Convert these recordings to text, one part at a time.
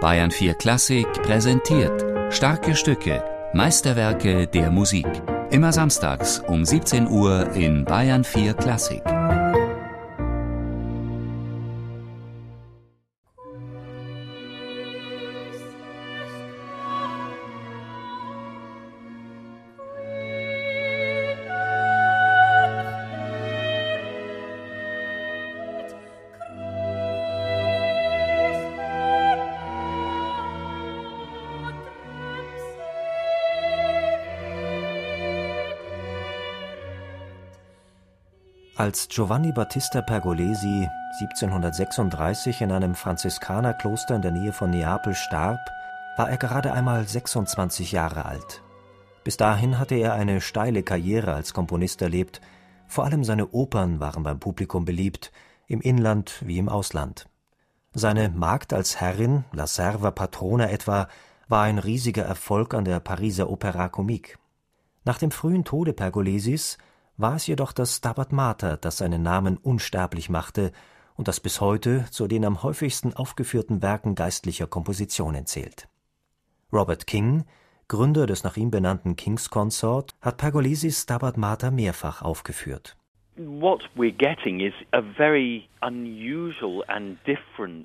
Bayern 4 Klassik präsentiert starke Stücke, Meisterwerke der Musik. Immer samstags um 17 Uhr in Bayern 4 Klassik. Als Giovanni Battista Pergolesi 1736 in einem Franziskanerkloster in der Nähe von Neapel starb, war er gerade einmal 26 Jahre alt. Bis dahin hatte er eine steile Karriere als Komponist erlebt, vor allem seine Opern waren beim Publikum beliebt, im Inland wie im Ausland. Seine Magd als Herrin, La Serva Patrona etwa, war ein riesiger Erfolg an der Pariser Opéra Comique. Nach dem frühen Tode Pergolesis war es jedoch das Stabat Mater, das seinen Namen unsterblich machte und das bis heute zu den am häufigsten aufgeführten Werken geistlicher Kompositionen zählt. Robert King, Gründer des nach ihm benannten King's Consort, hat Pergolesis Stabat Mater mehrfach aufgeführt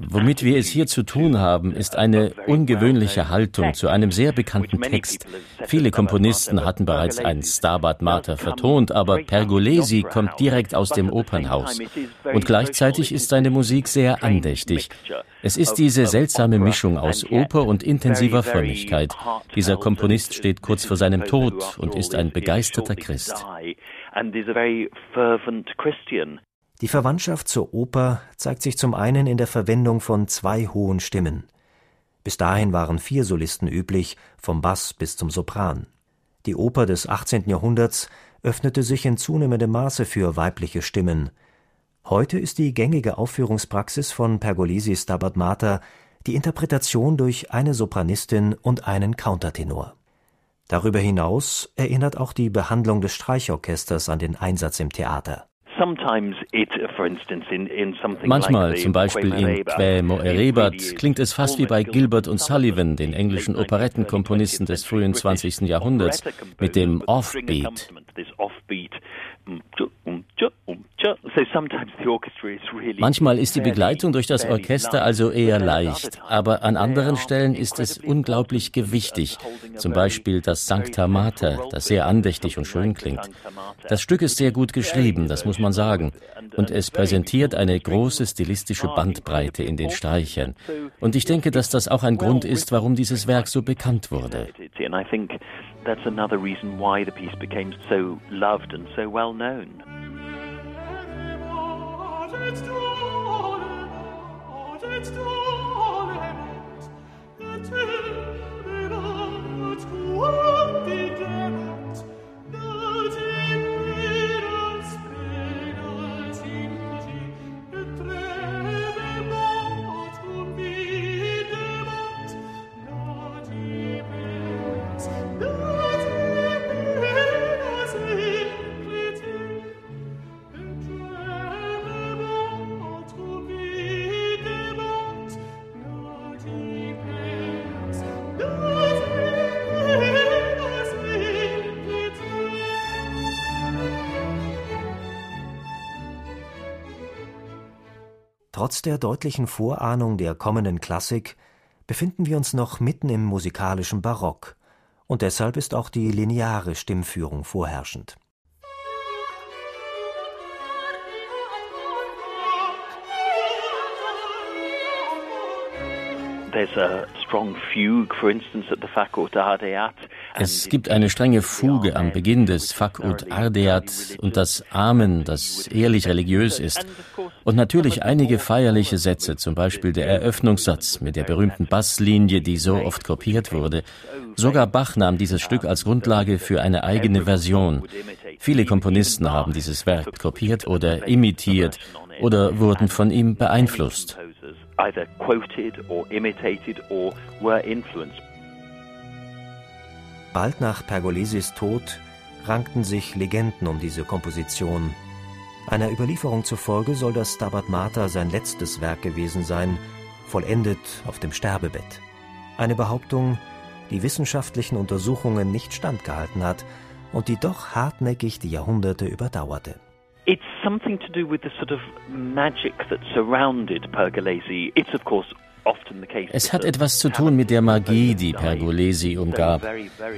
Womit wir es hier zu tun haben, ist eine ungewöhnliche Haltung zu einem sehr bekannten Text. Viele Komponisten hatten bereits ein Stabat Mater vertont, aber Pergolesi kommt direkt aus dem Opernhaus. Und gleichzeitig ist seine Musik sehr andächtig. Es ist diese seltsame Mischung aus Oper und intensiver Frömmigkeit. Dieser Komponist steht kurz vor seinem Tod und ist ein begeisterter Christ Die Verwandtschaft zur Oper zeigt sich zum einen in der Verwendung von zwei hohen Stimmen. Bis dahin waren vier Solisten üblich, vom Bass bis zum Sopran. Die Oper des 18. Jahrhunderts öffnete sich in zunehmendem Maße für weibliche Stimmen. Heute ist die gängige Aufführungspraxis von Pergolesi Stabat Mater die Interpretation durch eine Sopranistin und einen Countertenor. Darüber hinaus erinnert auch die Behandlung des Streichorchesters an den Einsatz im Theater. Manchmal, zum Beispiel in Quae Moerebat, klingt es fast wie bei Gilbert und Sullivan, den englischen Operettenkomponisten des frühen 20. Jahrhunderts, mit dem Offbeat. Manchmal ist die Begleitung durch das Orchester also eher leicht, aber an anderen Stellen ist es unglaublich gewichtig. Zum Beispiel das Sancta Mater, das sehr andächtig und schön klingt. Das Stück ist sehr gut geschrieben, das muss man sagen. Und es präsentiert eine große stilistische Bandbreite in den Streichern. Und ich denke, dass das auch ein Grund ist, warum dieses Werk so bekannt wurde. That's another reason why the piece became so loved and so well known. et Trotz der deutlichen Vorahnung der kommenden Klassik befinden wir uns noch mitten im musikalischen Barock, und deshalb ist auch die lineare Stimmführung vorherrschend. There's a strong fugue, for instance, at the Facultà Ardeat, es gibt eine strenge Fuge am Beginn des Fakud Ardeat und das Amen, das ehrlich religiös ist. Und natürlich einige feierliche Sätze, zum Beispiel der Eröffnungssatz mit der berühmten Basslinie, die so oft kopiert wurde. Sogar Bach nahm dieses Stück als Grundlage für eine eigene Version. Viele Komponisten haben dieses Werk kopiert oder imitiert oder wurden von ihm beeinflusst. Either quoted or imitated or were influenced Bald nach Pergolesis Tod rankten sich Legenden um diese Komposition. Einer Überlieferung zufolge soll das Stabat Mater sein letztes Werk gewesen sein, vollendet auf dem Sterbebett. Eine Behauptung, die wissenschaftlichen Untersuchungen nicht standgehalten hat und die doch hartnäckig die Jahrhunderte überdauerte. It's something to do with the sort of magic that surrounded Pergolesi. It's of course es hat etwas zu tun mit der Magie, die Pergolesi umgab.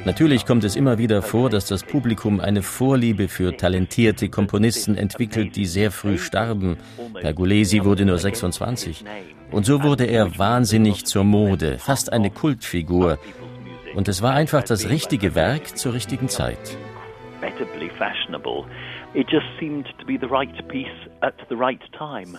Natürlich kommt es immer wieder vor, dass das Publikum eine Vorliebe für talentierte Komponisten entwickelt, die sehr früh starben. Pergolesi wurde nur 26. Und so wurde er wahnsinnig zur Mode, fast eine Kultfigur. Und es war einfach das richtige Werk zur richtigen Zeit. It just seemed to be the right piece at the right time.